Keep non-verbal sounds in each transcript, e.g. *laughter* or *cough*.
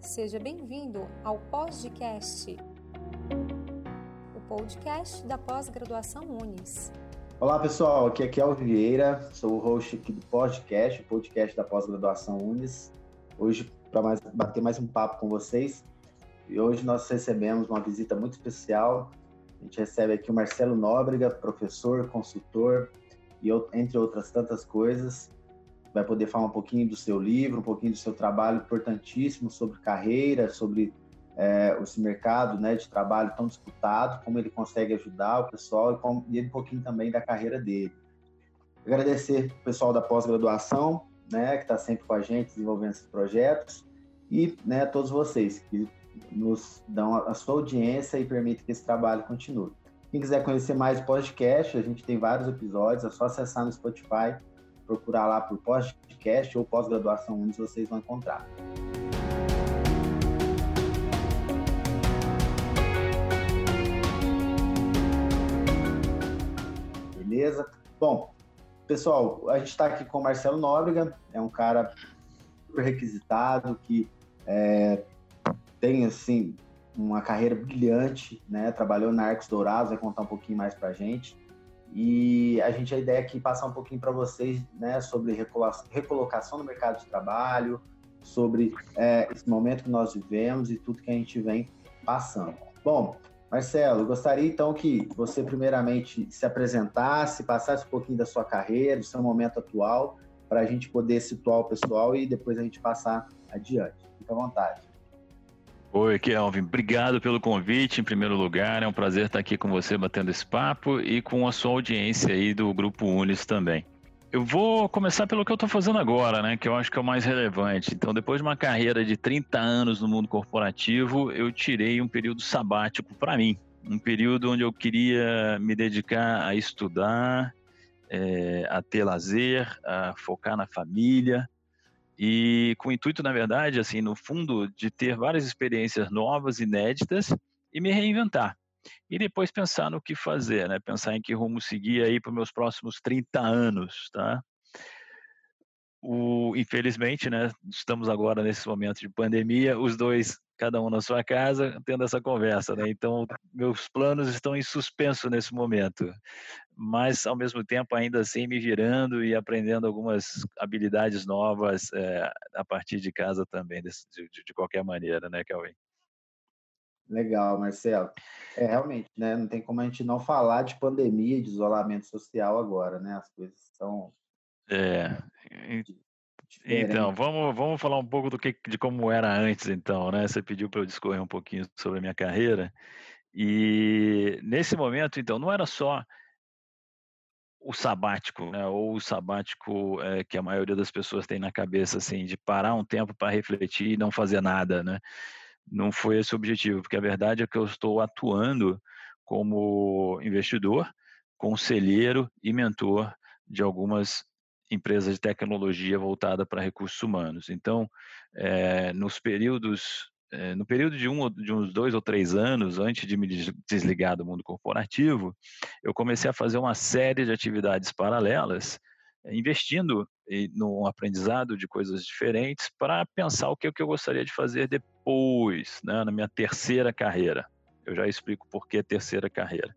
Seja bem-vindo ao Podcast, o podcast da pós-graduação Unis. Olá pessoal, aqui é Kel Vieira, sou o host aqui do podcast, o podcast da pós-graduação Unis. Hoje, para bater mais um papo com vocês, e hoje nós recebemos uma visita muito especial. A gente recebe aqui o Marcelo Nóbrega, professor, consultor e entre outras tantas coisas vai poder falar um pouquinho do seu livro, um pouquinho do seu trabalho importantíssimo sobre carreira, sobre é, esse mercado né, de trabalho tão disputado, como ele consegue ajudar o pessoal e, como, e um pouquinho também da carreira dele. Agradecer o pessoal da pós-graduação, né, que está sempre com a gente desenvolvendo esses projetos, e né, todos vocês que nos dão a, sua audiência e permitem que esse trabalho continue. Quem quiser conhecer mais o podcast, a gente tem vários episódios, é só acessar no Spotify procurar lá por podcast ou pós-graduação Unis, vocês vão encontrar. Beleza? Bom, pessoal, a gente está aqui com o Marcelo Nóbrega, é um cara requisitado, que é, tem, assim, uma carreira brilhante, né? Trabalhou na Arcos Dourados, vai contar um pouquinho mais para a gente. E a gente a ideia aqui é passar um pouquinho para vocês, né, sobre recolocação no mercado de trabalho, sobre é, esse momento que nós vivemos e tudo que a gente vem passando. Bom, Marcelo, gostaria então que você primeiramente se apresentasse, passasse um pouquinho da sua carreira, do seu momento atual, para a gente poder situar o pessoal e depois a gente passar adiante. Fique à vontade. Oi, Kelvin. Obrigado pelo convite, em primeiro lugar. É um prazer estar aqui com você batendo esse papo e com a sua audiência aí do Grupo Unis também. Eu vou começar pelo que eu estou fazendo agora, né? Que eu acho que é o mais relevante. Então, depois de uma carreira de 30 anos no mundo corporativo, eu tirei um período sabático para mim. Um período onde eu queria me dedicar a estudar, é, a ter lazer, a focar na família, e com o intuito, na verdade, assim, no fundo, de ter várias experiências novas, inéditas e me reinventar. E depois pensar no que fazer, né? Pensar em que rumo seguir aí para os meus próximos 30 anos, tá? O, infelizmente, né, estamos agora nesse momento de pandemia, os dois, cada um na sua casa, tendo essa conversa, né? Então, meus planos estão em suspenso nesse momento, mas ao mesmo tempo ainda assim me virando e aprendendo algumas habilidades novas é, a partir de casa também, de, de, de qualquer maneira, né, Kelvin? Legal, Marcelo. É realmente, né? Não tem como a gente não falar de pandemia de isolamento social agora, né? As coisas estão é. Então, vamos, vamos falar um pouco do que, de como era antes, então, né? Você pediu para eu discorrer um pouquinho sobre a minha carreira. E nesse momento, então, não era só o sabático, né? Ou o sabático é, que a maioria das pessoas tem na cabeça, assim, de parar um tempo para refletir e não fazer nada, né? Não foi esse o objetivo, porque a verdade é que eu estou atuando como investidor, conselheiro e mentor de algumas empresa de tecnologia voltada para recursos humanos. Então, é, nos períodos, é, no período de, um, de uns dois ou três anos, antes de me desligar do mundo corporativo, eu comecei a fazer uma série de atividades paralelas, é, investindo no aprendizado de coisas diferentes para pensar o que, o que eu gostaria de fazer depois, né, na minha terceira carreira. Eu já explico por que terceira carreira.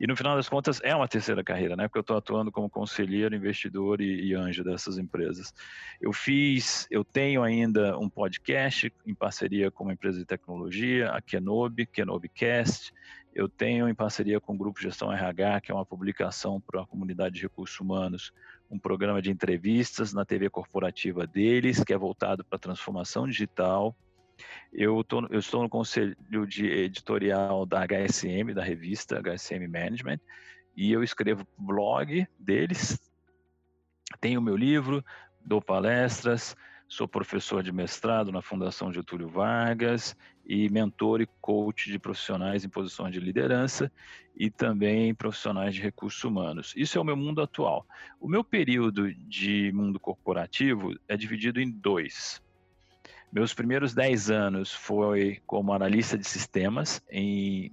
E no final das contas é uma terceira carreira, né? Porque eu estou atuando como conselheiro, investidor e, e, anjo dessas empresas. Eu fiz, eu tenho ainda um podcast em parceria com uma empresa de tecnologia, a Kenobi, Kenobicast. Eu tenho em parceria com o Grupo Gestão RH, que é uma publicação para a comunidade de recursos humanos, um programa de entrevistas na TV corporativa deles, que é voltado para a transformação digital eu, tô, eu estou no conselho de editorial da HSM, da revista HSM Management, e eu escrevo blog deles, tenho meu livro, dou palestras, sou professor de mestrado na Fundação Getúlio Vargas e mentor e coach de profissionais em posições de liderança e também profissionais de recursos humanos. Isso é o meu mundo atual. O meu período de mundo corporativo é dividido em dois. Meus primeiros 10 anos foi como analista de sistemas em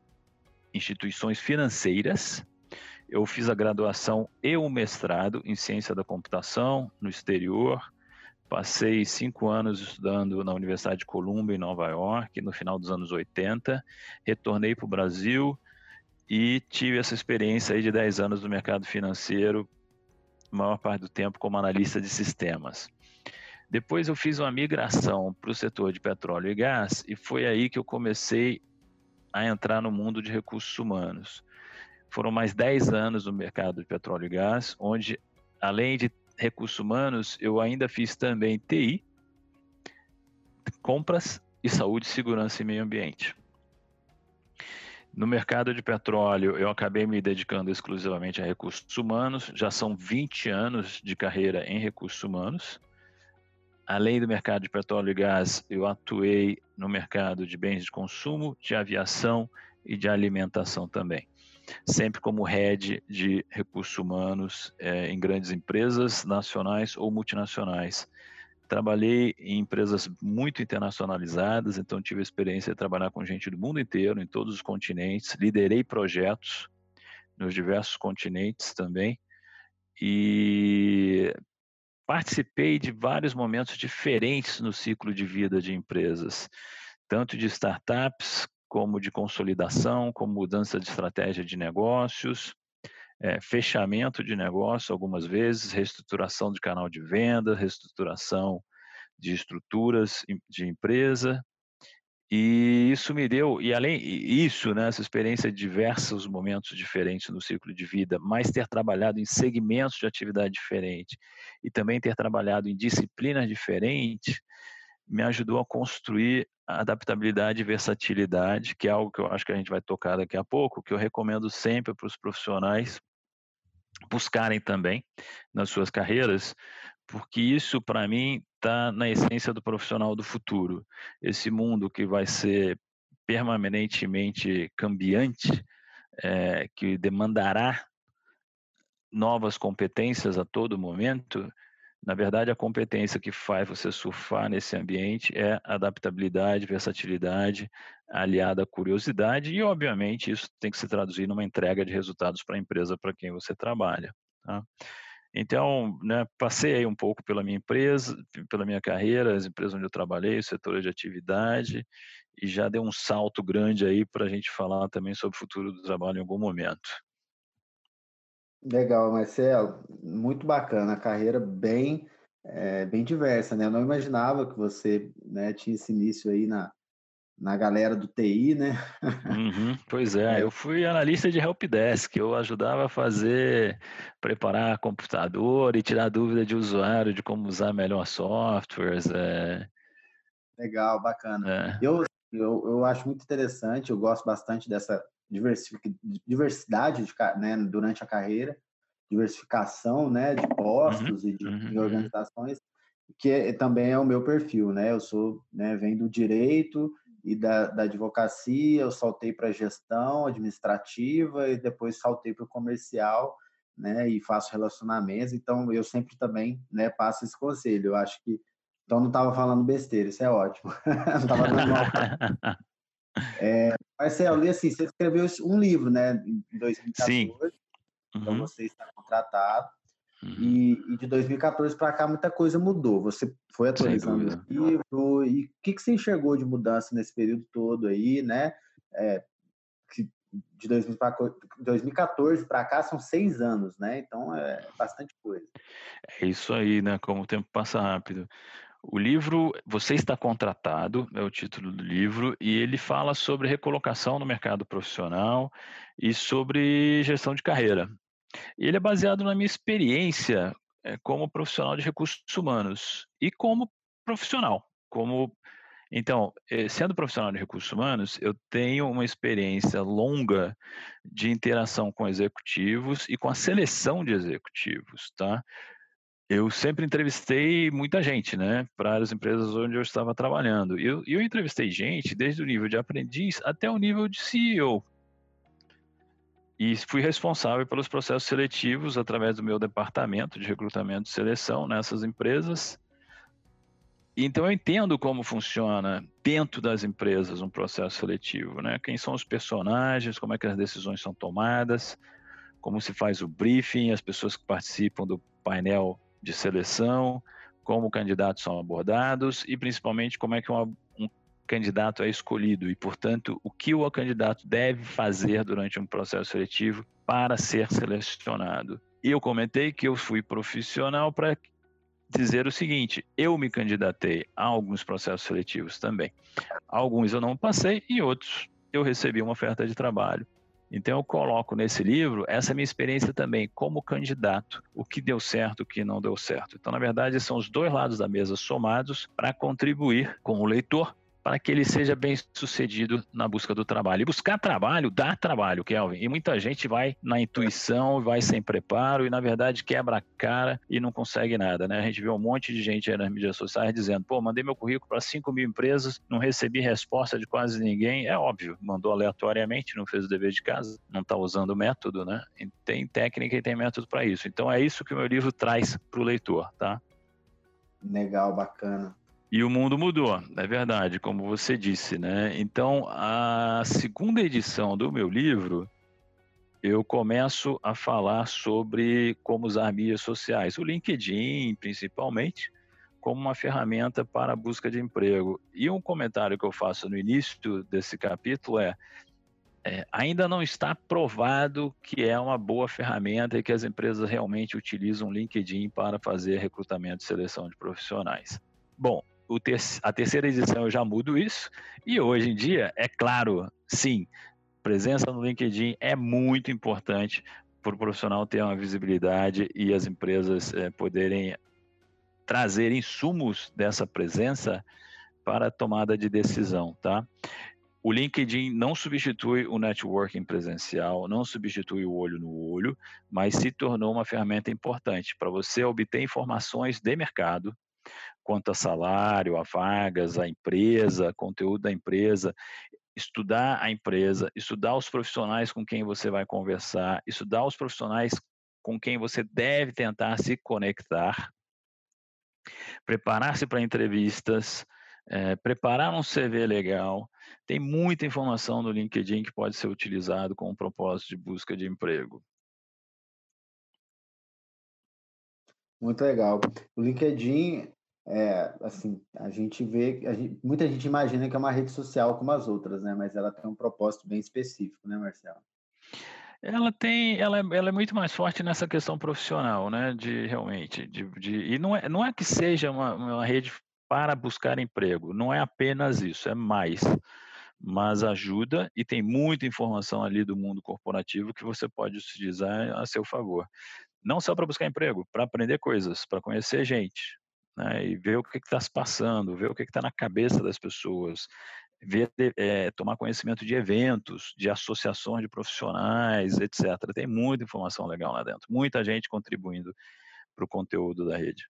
instituições financeiras. Eu fiz a graduação e o mestrado em ciência da computação no exterior, Passei cinco anos estudando na Universidade de Columbia, em Nova York, no final dos anos 80. Retornei para o Brasil e tive essa experiência aí de 10 anos no mercado financeiro, maior parte do tempo como analista de sistemas. Depois eu fiz uma migração para o setor de petróleo e gás e foi aí que eu comecei a entrar no mundo de recursos humanos. Foram mais 10 anos no mercado de petróleo e gás, onde além de recursos humanos, eu ainda fiz também TI, compras e saúde, segurança e meio ambiente. No mercado de petróleo, eu acabei me dedicando exclusivamente a recursos humanos, já são 20 anos de carreira em recursos humanos. Além do mercado de petróleo e gás, eu atuei no mercado de bens de consumo, de aviação e de alimentação também sempre como head de recursos humanos é, em grandes empresas nacionais ou multinacionais. Trabalhei em empresas muito internacionalizadas, então tive a experiência de trabalhar com gente do mundo inteiro, em todos os continentes. Liderei projetos nos diversos continentes também. E participei de vários momentos diferentes no ciclo de vida de empresas, tanto de startups como de consolidação, como mudança de estratégia de negócios, é, fechamento de negócio algumas vezes, reestruturação de canal de venda, reestruturação de estruturas de empresa. E isso me deu, e além isso, né, essa experiência de diversos momentos diferentes no ciclo de vida, mas ter trabalhado em segmentos de atividade diferente e também ter trabalhado em disciplinas diferentes, me ajudou a construir adaptabilidade e versatilidade, que é algo que eu acho que a gente vai tocar daqui a pouco, que eu recomendo sempre para os profissionais buscarem também nas suas carreiras, porque isso, para mim, está na essência do profissional do futuro. Esse mundo que vai ser permanentemente cambiante, é, que demandará novas competências a todo momento, na verdade, a competência que faz você surfar nesse ambiente é adaptabilidade, versatilidade, aliada à curiosidade e, obviamente, isso tem que se traduzir numa entrega de resultados para a empresa para quem você trabalha. Tá? Então, né, passei aí um pouco pela minha empresa, pela minha carreira, as empresas onde eu trabalhei, o setor de atividade, e já deu um salto grande aí para a gente falar também sobre o futuro do trabalho em algum momento. Legal, Marcelo, muito bacana, a carreira bem, é, bem diversa, né? Eu não imaginava que você né, tinha esse início aí na, na galera do TI, né? Uhum, pois é, é, eu fui analista de helpdesk, eu ajudava a fazer, preparar computador e tirar dúvida de usuário de como usar melhor softwares. É... Legal, bacana. É. Eu, eu, eu acho muito interessante, eu gosto bastante dessa diversidade de, né, durante a carreira, diversificação né, de postos uhum, e de, uhum, de, uhum. organizações, que é, também é o meu perfil. Né? Eu sou, né, venho do direito e da, da advocacia, eu saltei para gestão administrativa e depois saltei para o comercial né, e faço relacionamentos. Então, eu sempre também né, passo esse conselho. Eu acho que então não estava falando besteira, isso é ótimo. *laughs* não estava dando mal. É, Marcelo, e assim, você escreveu um livro, né, em 2014. Sim. Então uhum. você está contratado. Uhum. E, e, de 2014 para cá muita coisa mudou. Você foi atualizando o livro e o que, que você enxergou de mudança nesse período todo aí, né? É, de 2014 para cá são seis anos, né? Então é bastante coisa. É isso aí, né? Como o tempo passa rápido. O livro Você está contratado é o título do livro e ele fala sobre recolocação no mercado profissional e sobre gestão de carreira. Ele é baseado na minha experiência é, como profissional de recursos humanos e como profissional, como então, eh, sendo profissional de recursos humanos, eu tenho uma experiência longa de interação com executivos e com a seleção de executivos, tá? eu sempre entrevistei muita gente, né, para as empresas onde eu estava trabalhando. E eu, eu entrevistei gente desde o nível de aprendiz até o nível de CEO. E fui responsável pelos processos seletivos através do meu departamento de recrutamento e seleção nessas empresas. Então eu entendo como funciona dentro das empresas um processo seletivo, né? Quem são os personagens, como é que as decisões são tomadas, como se faz o briefing, as pessoas que participam do painel de seleção, como candidatos são abordados e principalmente como é que uma, um candidato é escolhido e, portanto, o que o candidato deve fazer durante um processo seletivo para ser selecionado. E eu comentei que eu fui profissional para dizer o seguinte: eu me candidatei a alguns processos seletivos também. Alguns eu não passei e outros eu recebi uma oferta de trabalho. Então eu coloco nesse livro essa minha experiência também como candidato, o que deu certo, o que não deu certo. Então, na verdade, são os dois lados da mesa somados para contribuir com o leitor para que ele seja bem sucedido na busca do trabalho. E buscar trabalho dá trabalho, Kelvin. E muita gente vai na intuição, vai sem preparo e, na verdade, quebra a cara e não consegue nada, né? A gente vê um monte de gente aí nas mídias sociais dizendo: pô, mandei meu currículo para 5 mil empresas, não recebi resposta de quase ninguém. É óbvio, mandou aleatoriamente, não fez o dever de casa, não está usando o método, né? E tem técnica e tem método para isso. Então é isso que o meu livro traz para o leitor, tá? Legal, bacana. E o mundo mudou, é verdade, como você disse, né? Então, a segunda edição do meu livro, eu começo a falar sobre como usar mídias sociais, o LinkedIn, principalmente, como uma ferramenta para a busca de emprego. E um comentário que eu faço no início desse capítulo é, é ainda não está provado que é uma boa ferramenta e que as empresas realmente utilizam o LinkedIn para fazer recrutamento e seleção de profissionais. Bom, ter a terceira edição eu já mudo isso, e hoje em dia, é claro, sim, presença no LinkedIn é muito importante para o profissional ter uma visibilidade e as empresas é, poderem trazer insumos dessa presença para a tomada de decisão, tá? O LinkedIn não substitui o networking presencial, não substitui o olho no olho, mas se tornou uma ferramenta importante para você obter informações de mercado, quanto a salário, a vagas, a empresa, conteúdo da empresa, estudar a empresa, estudar os profissionais com quem você vai conversar, estudar os profissionais com quem você deve tentar se conectar, preparar-se para entrevistas, é, preparar um CV legal. Tem muita informação no LinkedIn que pode ser utilizado com o propósito de busca de emprego. Muito legal. O LinkedIn é, assim, a gente vê, a gente, muita gente imagina que é uma rede social como as outras, né? Mas ela tem um propósito bem específico, né, Marcelo? Ela tem, ela, é, ela é muito mais forte nessa questão profissional, né? De realmente, de, de e não é, não é que seja uma, uma rede para buscar emprego, não é apenas isso, é mais mas ajuda e tem muita informação ali do mundo corporativo que você pode utilizar a seu favor. Não só para buscar emprego, para aprender coisas, para conhecer gente, né, e ver o que está se passando, ver o que está na cabeça das pessoas, ver, é, tomar conhecimento de eventos, de associações de profissionais, etc. Tem muita informação legal lá dentro, muita gente contribuindo para o conteúdo da rede.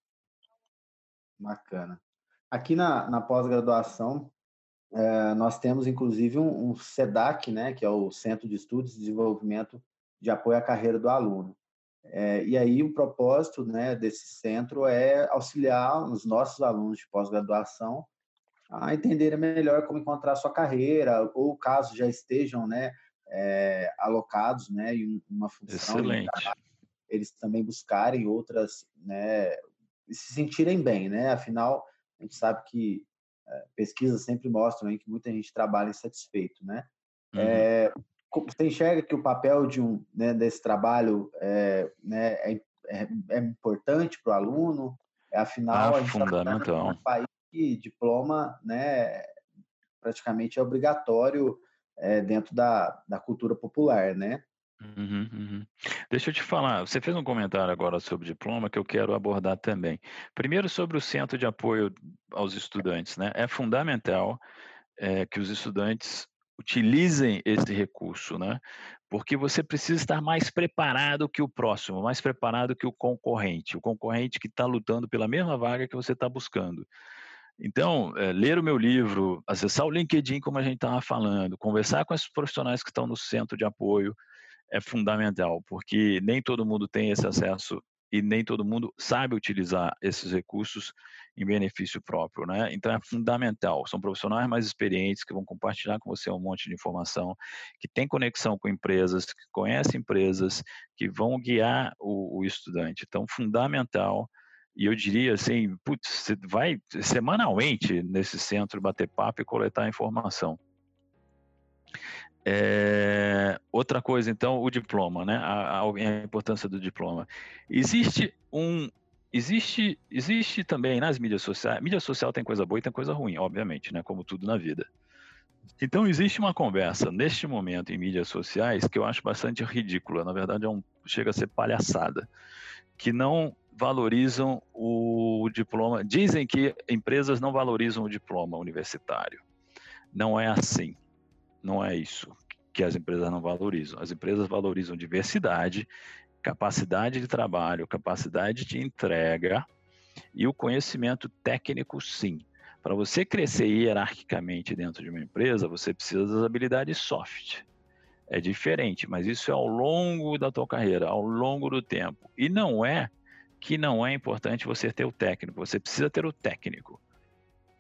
Bacana. Aqui na, na pós-graduação, é, nós temos inclusive um, um SEDAC, né, que é o Centro de Estudos e Desenvolvimento de Apoio à Carreira do Aluno. É, e aí o propósito né, desse centro é auxiliar os nossos alunos de pós-graduação a entenderem melhor como encontrar sua carreira, ou caso já estejam né, é, alocados né, em uma função, Excelente. eles também buscarem outras, né, e se sentirem bem, né? Afinal, a gente sabe que é, pesquisas sempre mostram aí que muita gente trabalha insatisfeito, né? Uhum. É, você enxerga que o papel de um né, desse trabalho é, né, é, é, é importante para o aluno? Afinal, ah, a gente está um país que diploma né, praticamente é obrigatório é, dentro da, da cultura popular, né? Uhum, uhum. Deixa eu te falar, você fez um comentário agora sobre diploma que eu quero abordar também. Primeiro sobre o centro de apoio aos estudantes, né? É fundamental é, que os estudantes utilizem esse recurso, né? Porque você precisa estar mais preparado que o próximo, mais preparado que o concorrente, o concorrente que está lutando pela mesma vaga que você está buscando. Então, é, ler o meu livro, acessar o LinkedIn, como a gente estava falando, conversar com esses profissionais que estão no centro de apoio é fundamental, porque nem todo mundo tem esse acesso e nem todo mundo sabe utilizar esses recursos em benefício próprio, né? Então é fundamental. São profissionais mais experientes que vão compartilhar com você um monte de informação, que tem conexão com empresas, que conhecem empresas, que vão guiar o, o estudante. Então, fundamental E eu diria assim, putz, você vai semanalmente nesse centro bater papo e coletar informação. É, outra coisa, então, o diploma, né? A, a, importância do diploma. Existe um, existe, existe também nas mídias sociais. Mídia social tem coisa boa e tem coisa ruim, obviamente, né? Como tudo na vida. Então existe uma conversa neste momento em mídias sociais que eu acho bastante ridícula. Na verdade, é um, chega a ser palhaçada, que não valorizam o diploma. Dizem que empresas não valorizam o diploma universitário. Não é assim. Não é isso que as empresas não valorizam. As empresas valorizam diversidade, capacidade de trabalho, capacidade de entrega e o conhecimento técnico, sim. Para você crescer hierarquicamente dentro de uma empresa, você precisa das habilidades soft. É diferente, mas isso é ao longo da tua carreira, ao longo do tempo. E não é que não é importante você ter o técnico, você precisa ter o técnico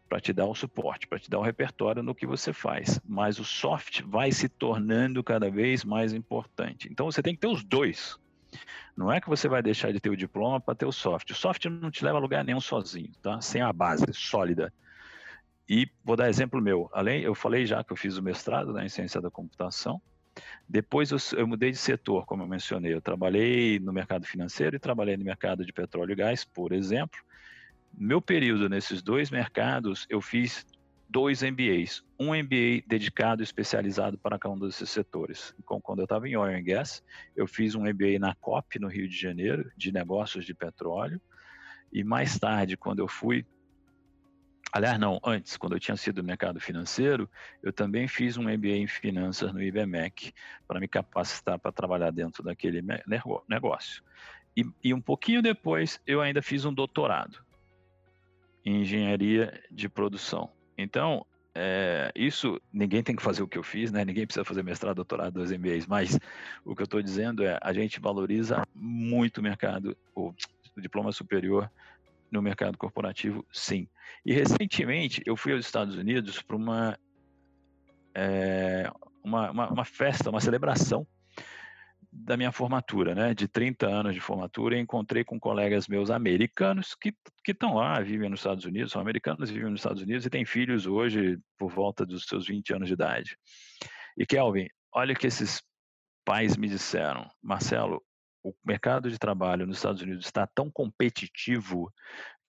para te dar o suporte, para te dar o repertório no que você faz. Mas o soft vai se tornando cada vez mais importante. Então você tem que ter os dois. Não é que você vai deixar de ter o diploma para ter o soft. O soft não te leva a lugar nenhum sozinho, tá? Sem a base sólida. E vou dar exemplo meu. Além, eu falei já que eu fiz o mestrado né, em ciência da computação. Depois eu, eu, mudei de setor, como eu mencionei. Eu trabalhei no mercado financeiro e trabalhei no mercado de petróleo e gás, por exemplo. Meu período nesses dois mercados, eu fiz dois MBAs. Um MBA dedicado, especializado para cada um desses setores. Então, quando eu estava em Oil and Gas, eu fiz um MBA na COP, no Rio de Janeiro, de negócios de petróleo. E mais tarde, quando eu fui Aliás, não, antes, quando eu tinha sido no mercado financeiro, eu também fiz um MBA em finanças no IBMEC para me capacitar para trabalhar dentro daquele negócio. E, e, um pouquinho depois, eu ainda fiz um doutorado em engenharia de produção. Então, é, isso ninguém tem que fazer o que eu fiz, né? Ninguém precisa fazer mestrado, doutorado, dois MBAs, mas o que eu estou dizendo é a gente valoriza muito o mercado, o, diploma superior no mercado corporativo, sim. E recentemente eu fui aos Estados Unidos para uma, é, uma, uma, uma, festa, uma celebração da minha formatura, né, de 30 anos de formatura, encontrei com colegas meus americanos que estão lá, vivem nos Estados Unidos, são americanos, vivem nos Estados Unidos e têm filhos hoje por volta dos seus 20 anos de idade. E Kelvin, olha o que esses pais me disseram, Marcelo, o mercado de trabalho nos Estados Unidos está tão competitivo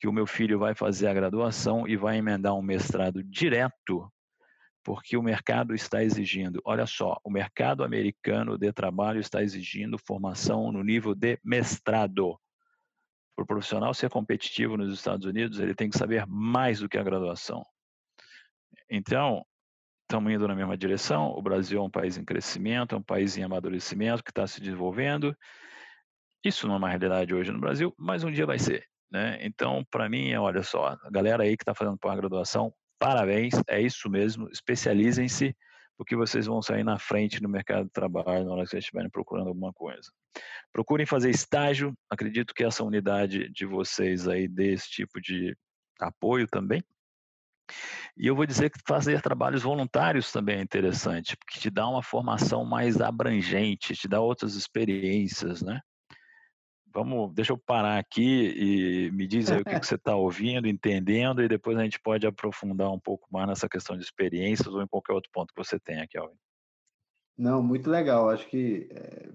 que o meu filho vai fazer a graduação e vai emendar um mestrado direto, porque o mercado está exigindo. Olha só, o mercado americano de trabalho está exigindo formação no nível de mestrado. Para o profissional ser competitivo nos Estados Unidos, ele tem que saber mais do que a graduação. Então, estamos indo na mesma direção. O Brasil é um país em crescimento, é um país em amadurecimento que está se desenvolvendo. Isso não é uma realidade hoje no Brasil, mas um dia vai ser. Né? Então, para mim, olha só, a galera aí que está fazendo pós-graduação, parabéns, é isso mesmo, especializem-se, porque vocês vão sair na frente no mercado de trabalho na hora que vocês estiverem procurando alguma coisa. Procurem fazer estágio, acredito que essa unidade de vocês aí dê esse tipo de apoio também. E eu vou dizer que fazer trabalhos voluntários também é interessante, porque te dá uma formação mais abrangente, te dá outras experiências, né? Vamos, deixa eu parar aqui e me diz aí o que, que você está ouvindo, entendendo, e depois a gente pode aprofundar um pouco mais nessa questão de experiências ou em qualquer outro ponto que você tenha, Kelvin. Não, muito legal. Acho que, é,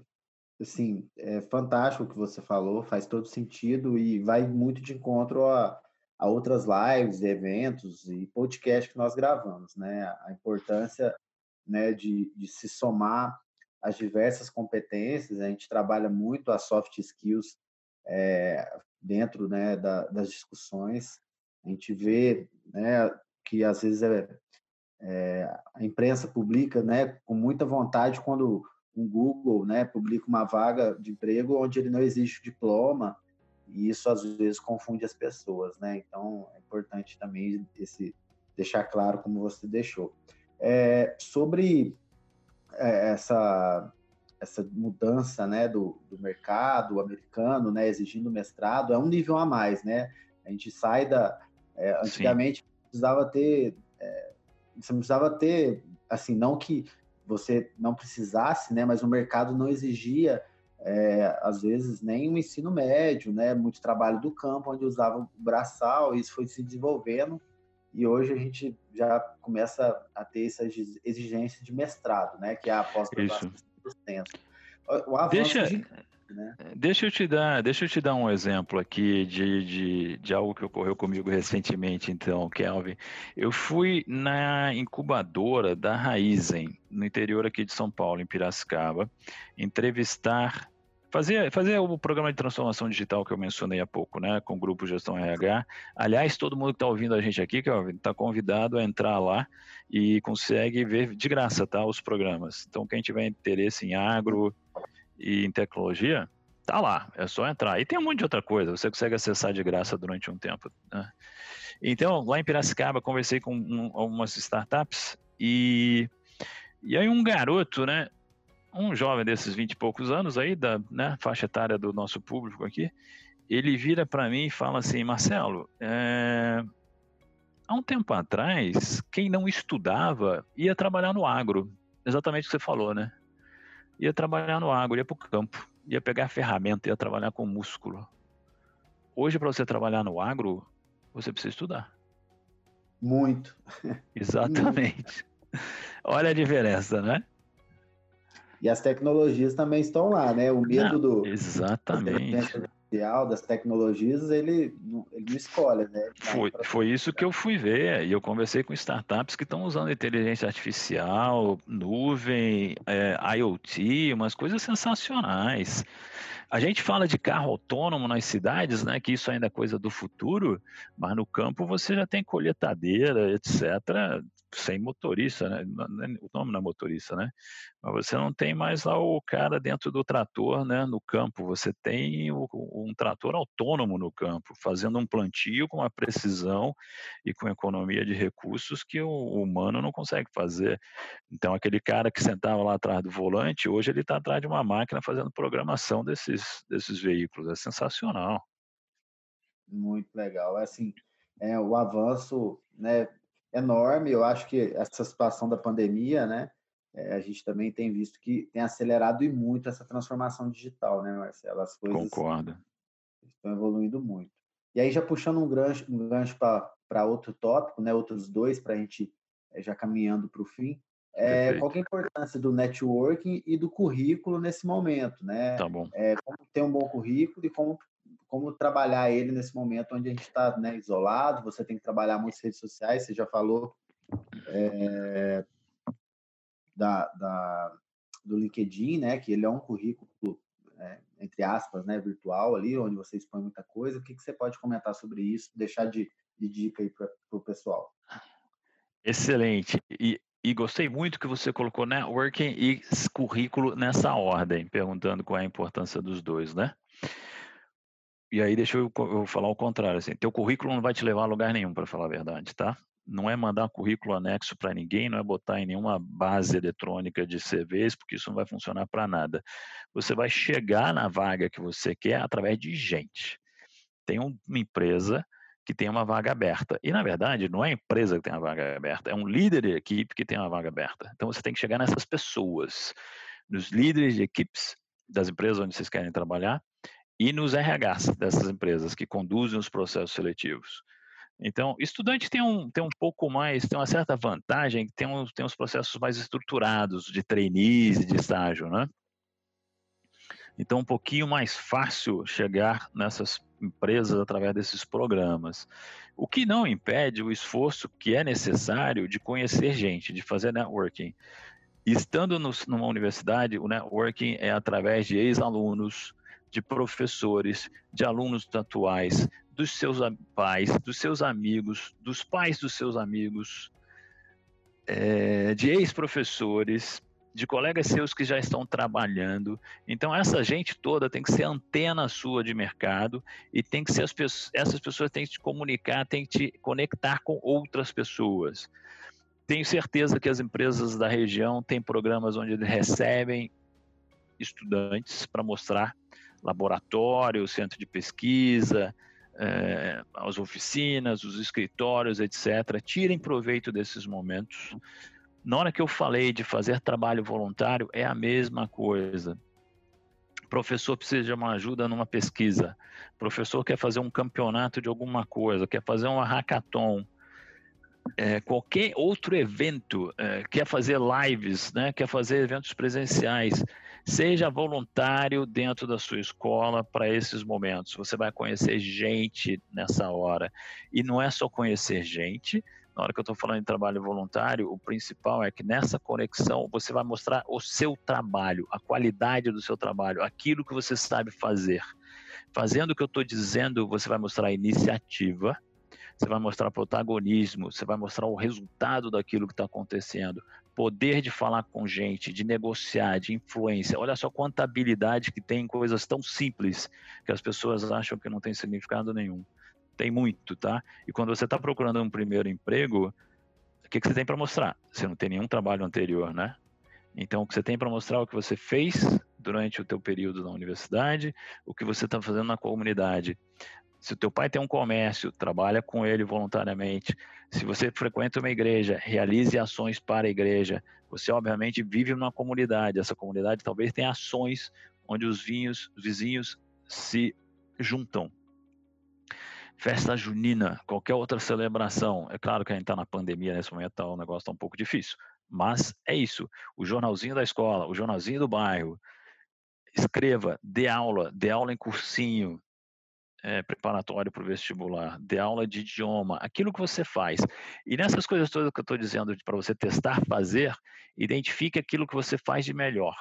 assim, é fantástico o que você falou, faz todo sentido e vai muito de encontro a, a outras lives, eventos e podcasts que nós gravamos, né? A importância né, de, de se somar as diversas competências, a gente trabalha muito as soft skills é, dentro né, da, das discussões. A gente vê né, que às vezes é, é, a imprensa publica né, com muita vontade quando um Google né, publica uma vaga de emprego onde ele não exige diploma, e isso às vezes confunde as pessoas. Né? Então é importante também esse, deixar claro como você deixou. É, sobre essa essa mudança né do, do mercado americano né exigindo mestrado é um nível a mais né a gente sai da é, antigamente Sim. precisava ter é, você precisava ter assim não que você não precisasse né mas o mercado não exigia é, às vezes nem o ensino médio, né? Muito trabalho do campo, onde usava o braçal, e isso foi se desenvolvendo, e hoje a gente já começa a ter essa exigência de mestrado, né? Que é a pós-graduação O avanço Deixa... de né? Deixa eu te dar, deixa eu te dar um exemplo aqui de, de, de algo que ocorreu comigo *laughs* recentemente, então, Kelvin. Eu fui na incubadora da Raizen, no interior aqui de São Paulo, em Piracicaba, entrevistar fazer, fazer o programa de transformação digital que eu mencionei há pouco, né, com o grupo Gestão RH. Aliás, todo mundo que está ouvindo a gente aqui, Kelvin, está convidado a entrar lá e consegue ver de graça, tá, os programas. Então, quem tiver interesse em agro, e em tecnologia, tá lá, é só entrar. E tem um monte de outra coisa, você consegue acessar de graça durante um tempo. Né? Então, lá em Piracicaba, conversei com um, algumas startups e, e aí um garoto, né, um jovem desses 20 e poucos anos aí, da né, faixa etária do nosso público aqui, ele vira para mim e fala assim, Marcelo, é... há um tempo atrás, quem não estudava ia trabalhar no agro, exatamente o que você falou, né? ia trabalhar no agro, ia para o campo, ia pegar ferramenta, ia trabalhar com músculo. Hoje, para você trabalhar no agro, você precisa estudar. Muito. Exatamente. *laughs* Olha a diferença, né? E as tecnologias também estão lá, né? O medo Não, do. Exatamente das tecnologias, ele, ele não escolhe, né? Foi, foi isso que eu fui ver, e eu conversei com startups que estão usando inteligência artificial, nuvem, é, IoT, umas coisas sensacionais. A gente fala de carro autônomo nas cidades, né, que isso ainda é coisa do futuro, mas no campo você já tem colheitadeira, etc sem motorista, né? O nome não é motorista, né? Mas você não tem mais lá o cara dentro do trator, né? No campo, você tem um trator autônomo no campo, fazendo um plantio com uma precisão e com economia de recursos que o humano não consegue fazer. Então, aquele cara que sentava lá atrás do volante, hoje ele está atrás de uma máquina fazendo programação desses, desses veículos. É sensacional. Muito legal. É assim, é, o avanço, né? Enorme. Eu acho que essa situação da pandemia, né, é, a gente também tem visto que tem acelerado e muito essa transformação digital, né, Marcelo? As coisas Concordo. estão evoluindo muito. E aí, já puxando um gancho, um gancho para outro tópico, né, outros dois, para a gente é, já caminhando para o fim, é, qual é a importância do networking e do currículo nesse momento, né? Tá bom. É, como ter um bom currículo e como como trabalhar ele nesse momento onde a gente está né, isolado, você tem que trabalhar muitas redes sociais, você já falou é, da, da, do LinkedIn, né, que ele é um currículo, é, entre aspas, né, virtual ali, onde você expõe muita coisa. O que, que você pode comentar sobre isso, deixar de, de dica aí para o pessoal? Excelente. E, e gostei muito que você colocou networking e currículo nessa ordem, perguntando qual é a importância dos dois, né? E aí deixa eu, eu, falar o contrário, assim, teu currículo não vai te levar a lugar nenhum, para falar a verdade, tá? Não é mandar currículo anexo para ninguém, não é botar em nenhuma base eletrônica de CVs, porque isso não vai funcionar para nada. Você vai chegar na vaga que você quer através de gente. Tem uma empresa que tem uma vaga aberta. E, na verdade, não é a empresa que tem a vaga aberta, é um líder de equipe que tem uma vaga aberta. Então, você tem que chegar nessas pessoas, nos líderes de equipes das empresas onde vocês querem trabalhar, e nos RHs dessas empresas que conduzem os processos seletivos. Então, estudante tem um, tem um pouco mais, tem uma certa vantagem, tem, um, tem processos mais estruturados de trainees de estágio, né? Então, um pouquinho mais fácil chegar nessas empresas através desses programas. O que não impede o esforço que é necessário de conhecer gente, de fazer networking. Estando no, numa universidade, o networking é através de ex-alunos, de professores, de alunos atuais, dos seus pais, dos seus amigos, dos pais dos seus amigos, é, de ex-professores, de colegas seus que já estão trabalhando. Então, essa gente toda tem que ser antena sua de mercado e tem que ser as pessoas, essas pessoas têm que te comunicar, têm que te conectar com outras pessoas. Tenho certeza que as empresas da região têm programas onde eles recebem estudantes para mostrar laboratório, centro de pesquisa, é, as oficinas, os escritórios, etc. Tirem proveito desses momentos. Na hora que eu falei de fazer trabalho voluntário, é a mesma coisa. Professor precisa de uma ajuda numa pesquisa. Professor quer fazer um campeonato de alguma coisa, quer fazer uma hackathon. É, qualquer outro evento, é, quer fazer lives, né, quer fazer eventos presenciais, seja voluntário dentro da sua escola para esses momentos. Você vai conhecer gente nessa hora. E não é só conhecer gente, na hora que eu estou falando em trabalho voluntário, o principal é que nessa conexão você vai mostrar o seu trabalho, a qualidade do seu trabalho, aquilo que você sabe fazer. Fazendo o que eu estou dizendo, você vai mostrar iniciativa, você vai mostrar protagonismo, você vai mostrar o resultado daquilo que está acontecendo, poder de falar com gente, de negociar, de influência. Olha só quanta habilidade que tem em coisas tão simples que as pessoas acham que não tem significado nenhum tem muito, tá? E quando você está procurando um primeiro emprego, o que, que você tem para mostrar? Você não tem nenhum trabalho anterior, né? Então, o que você tem para mostrar é o que você fez durante o teu período na universidade, o que você está fazendo na comunidade. Se o teu pai tem um comércio, trabalha com ele voluntariamente. Se você frequenta uma igreja, realize ações para a igreja. Você, obviamente, vive numa comunidade. Essa comunidade talvez tenha ações onde os vinhos, os vizinhos se juntam festa junina, qualquer outra celebração. É claro que a gente está na pandemia nesse momento, tá, o negócio está um pouco difícil. Mas é isso. O jornalzinho da escola, o jornalzinho do bairro. Escreva, dê aula, dê aula em cursinho, é, preparatório para o vestibular, dê aula de idioma, aquilo que você faz. E nessas coisas todas que eu estou dizendo para você testar, fazer, identifique aquilo que você faz de melhor.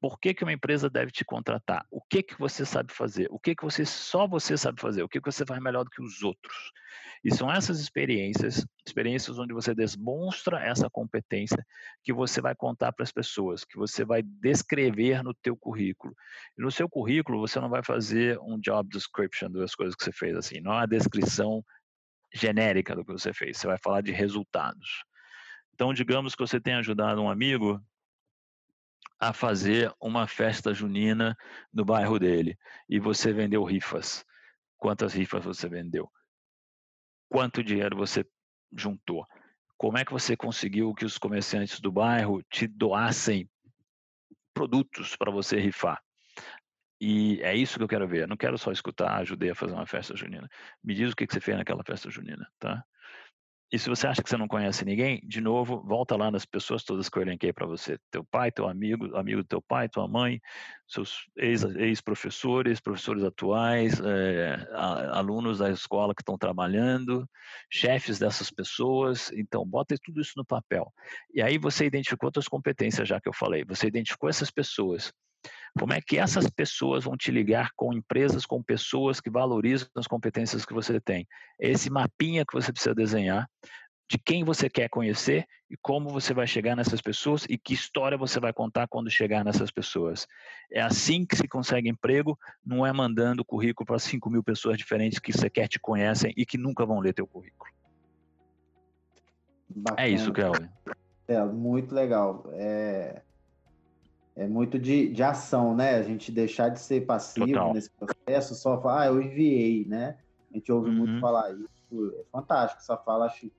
Por que, que uma empresa deve te contratar? O que que você sabe fazer? O que que você só você sabe fazer? O que que você faz melhor do que os outros? E são essas experiências, experiências onde você demonstra essa competência que você vai contar para as pessoas, que você vai descrever no teu currículo. E no seu currículo você não vai fazer um job description das coisas que você fez assim, não é uma descrição genérica do que você fez. Você vai falar de resultados. Então, digamos que você tenha ajudado um amigo a fazer uma festa junina no bairro dele e você vendeu rifas. Quantas rifas você vendeu? Quanto dinheiro você juntou? Como é que você conseguiu que os comerciantes do bairro te doassem produtos para você rifar? E é isso que eu quero ver. Eu não quero só escutar, ajudei a fazer uma festa junina. Me diz o que você fez naquela festa junina, tá? E se você acha que você não conhece ninguém, de novo, volta lá nas pessoas todas que eu elenquei para você. Teu pai, teu amigo, amigo do teu pai, tua mãe, seus ex-professores, ex professores atuais, é, alunos da escola que estão trabalhando, chefes dessas pessoas. Então, bota tudo isso no papel. E aí você identificou suas competências, já que eu falei. Você identificou essas pessoas. Como é que essas pessoas vão te ligar com empresas, com pessoas que valorizam as competências que você tem? É esse mapinha que você precisa desenhar de quem você quer conhecer e como você vai chegar nessas pessoas e que história você vai contar quando chegar nessas pessoas. É assim que se consegue emprego, não é mandando currículo para 5 mil pessoas diferentes que sequer te conhecem e que nunca vão ler teu currículo. É Bacana. É isso, Kelvin. É, muito legal. É, é muito de, de ação, né? A gente deixar de ser passivo Total. nesse processo, só falar, ah, eu enviei, né? A gente ouve uhum. muito falar isso. É fantástico essa fala, acho.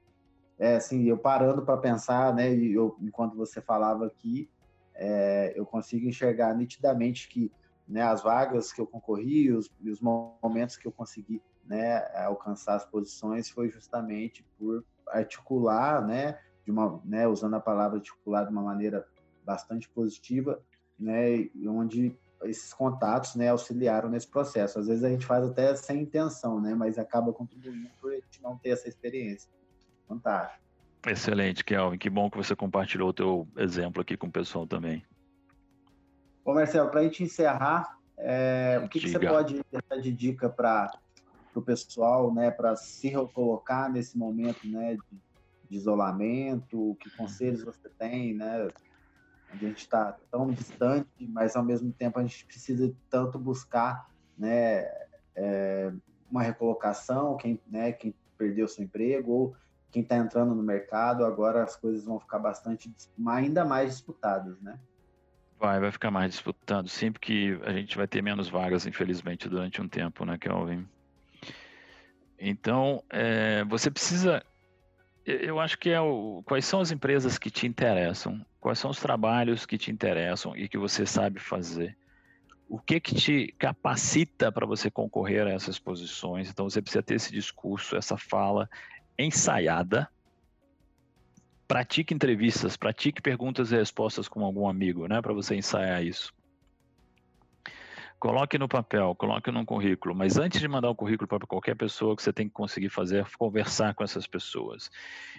É assim, eu parando para pensar, né? Eu, enquanto você falava aqui, é, eu consigo enxergar nitidamente que né, as vagas que eu concorri os, e os momentos que eu consegui né, alcançar as posições foi justamente por articular, né, de uma, né, usando a palavra articular de uma maneira bastante positiva, né, onde esses contatos, né, auxiliaram nesse processo. Às vezes a gente faz até sem intenção, né, mas acaba contribuindo por a gente não ter essa experiência. Fantástico. Excelente, Kelvin. Que bom que você compartilhou o teu exemplo aqui com o pessoal também. Bom, Marcelo, para a gente encerrar, é, o que, que, você pode dar de dica para o pessoal, né, para se recolocar nesse momento, né, de, de isolamento? Que conselhos você tem, né? A gente está tão distante, mas ao mesmo tempo a gente precisa tanto buscar né, é, uma recolocação, quem, né, quem perdeu seu emprego ou quem está entrando no mercado, agora as coisas vão ficar bastante, ainda mais disputadas, né? Vai, vai ficar mais disputado, sempre que a gente vai ter menos vagas, infelizmente, durante um tempo, né, Kelvin? Então, é, você precisa eu acho que é o, quais são as empresas que te interessam, quais são os trabalhos que te interessam e que você sabe fazer. o que que te capacita para você concorrer a essas posições. Então você precisa ter esse discurso, essa fala ensaiada. Pratique entrevistas, pratique perguntas e respostas com algum amigo, né, para você ensaiar isso coloque no papel, coloque num currículo, mas antes de mandar o currículo para qualquer pessoa, que você tem que conseguir fazer conversar com essas pessoas.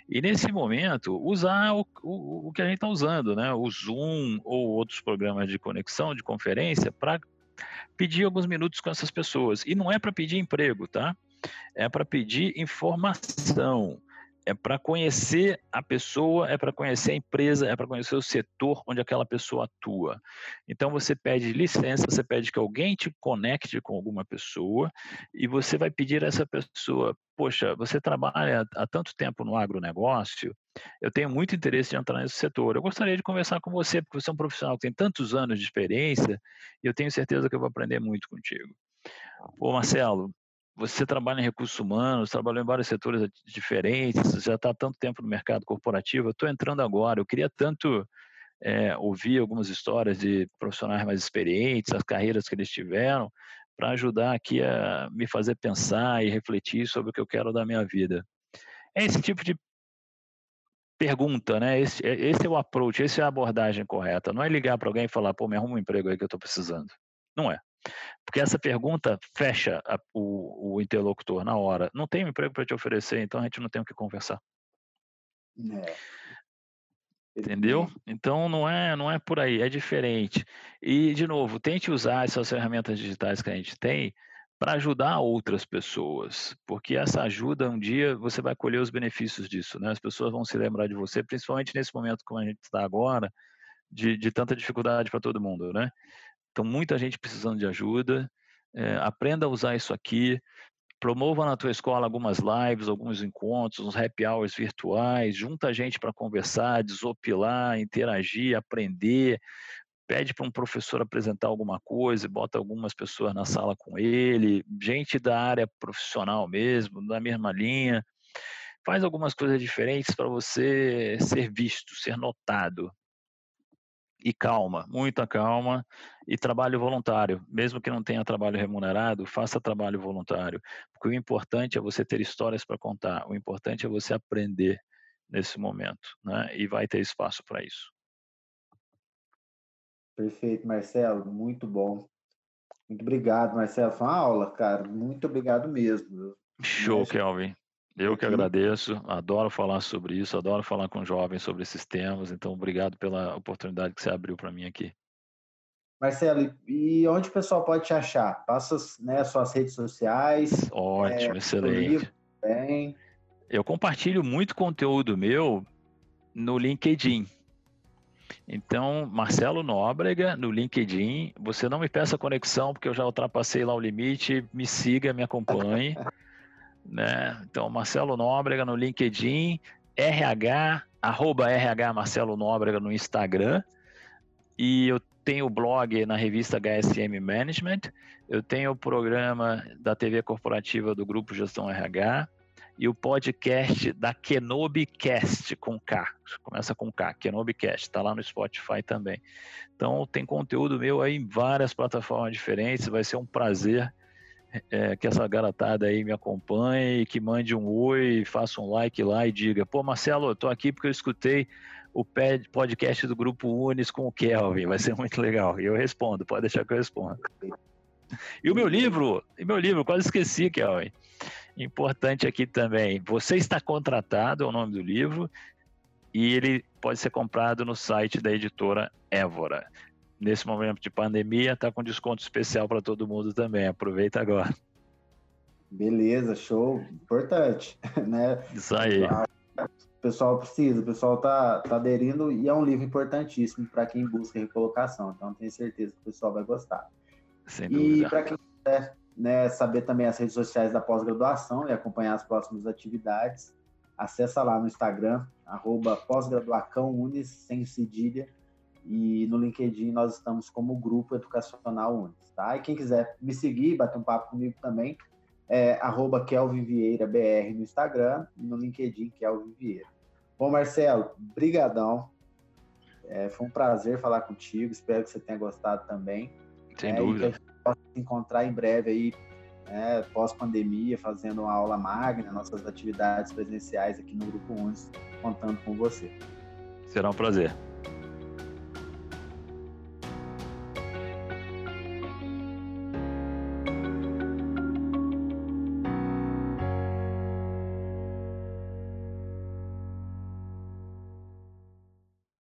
E nesse momento, usar o, o, o que a gente está usando, né? o Zoom ou outros programas de conexão, de conferência, para pedir alguns minutos com essas pessoas. E não é para pedir emprego, tá? É para pedir informação é para conhecer a pessoa, é para conhecer a empresa, é para conhecer o setor onde aquela pessoa atua. Então você pede licença, você pede que alguém te conecte com alguma pessoa e você vai pedir a essa pessoa: Poxa, você trabalha há tanto tempo no agronegócio, eu tenho muito interesse em entrar nesse setor. Eu gostaria de conversar com você, porque você é um profissional que tem tantos anos de experiência e eu tenho certeza que eu vou aprender muito contigo. Pô, Marcelo, você trabalha em recursos humanos, trabalhou em vários setores diferentes, já está há tanto tempo no mercado corporativo. Eu estou entrando agora. Eu queria tanto é, ouvir algumas histórias de profissionais mais experientes, as carreiras que eles tiveram, para ajudar aqui a me fazer pensar e refletir sobre o que eu quero da minha vida. É esse tipo de pergunta, né? Esse, é, esse é o approach, essa é a abordagem correta. Não é ligar para alguém e falar, pô, me arruma um emprego aí que eu estou precisando. Não é. Porque essa pergunta fecha a, o, o, interlocutor na hora. Não tem emprego para te oferecer, então a gente não tem o que conversar. É. Entendeu? Então não é, não é por aí, é diferente. E de novo, tente usar essas ferramentas digitais que a gente tem para ajudar outras pessoas, porque essa ajuda um dia você vai colher os benefícios disso, né? As pessoas vão se lembrar de você, principalmente nesse momento como a gente está agora, de, de tanta dificuldade para todo mundo, né? Então, muita gente precisando de ajuda. É, aprenda a usar isso aqui. Promova na tua escola algumas lives, alguns encontros, uns happy hours virtuais. Junta a gente para conversar, desopilar, interagir, aprender. Pede para um professor apresentar alguma coisa, bota algumas pessoas na sala com ele, gente da área profissional mesmo, da mesma linha. Faz algumas coisas diferentes para você ser visto, ser notado e calma, muita calma e trabalho voluntário. Mesmo que não tenha trabalho remunerado, faça trabalho voluntário, porque o importante é você ter histórias para contar, o importante é você aprender nesse momento, né? E vai ter espaço para isso. Perfeito, Marcelo, muito bom. Muito obrigado, Marcelo. Foi uma aula, cara. Muito obrigado mesmo. Show, Kelvin. Eu que agradeço, adoro falar sobre isso, adoro falar com jovens sobre esses temas, então obrigado pela oportunidade que você abriu para mim aqui. Marcelo, e onde o pessoal pode te achar? Passa né, suas redes sociais. Ótimo, é, excelente. Livro, Eu compartilho muito conteúdo meu no LinkedIn. Então, Marcelo Nóbrega no LinkedIn. Você não me peça conexão, porque eu já ultrapassei lá o limite. Me siga, me acompanhe. *laughs* Né? Então, Marcelo Nóbrega no LinkedIn, RH, arroba RH Marcelo Nóbrega no Instagram. E eu tenho o blog na revista HSM Management, eu tenho o programa da TV corporativa do Grupo Gestão RH e o podcast da Kenobicast com K, começa com K, Kenobicast, está lá no Spotify também. Então tem conteúdo meu aí em várias plataformas diferentes, vai ser um prazer é, que essa garotada aí me acompanhe, que mande um oi, faça um like lá e diga: pô, Marcelo, eu tô aqui porque eu escutei o podcast do Grupo Unis com o Kelvin, vai ser muito legal. E eu respondo, pode deixar que eu respondo. E o meu livro, e meu livro, quase esqueci, Kelvin. Importante aqui também, você está contratado, é o nome do livro, e ele pode ser comprado no site da editora Évora nesse momento de pandemia, está com desconto especial para todo mundo também. Aproveita agora. Beleza, show. Importante, *laughs* né? Isso aí. O pessoal precisa, o pessoal tá, tá aderindo e é um livro importantíssimo para quem busca recolocação. Então, tenho certeza que o pessoal vai gostar. Sem dúvida. E para quem quiser né, saber também as redes sociais da pós-graduação e acompanhar as próximas atividades, acessa lá no Instagram, arroba pós-graduacão unis, sem cedilha, e no LinkedIn nós estamos como Grupo Educacional Unis, tá? E quem quiser me seguir, bater um papo comigo também, é arroba Kelvin Vieira BR no Instagram e no LinkedIn Kelvin Vieira. Bom, Marcelo, brigadão. É, foi um prazer falar contigo, espero que você tenha gostado também. Sem é, dúvida. E que a gente possa se encontrar em breve aí, né, pós-pandemia, fazendo uma aula magna, nossas atividades presenciais aqui no Grupo UNES, contando com você. Será um prazer.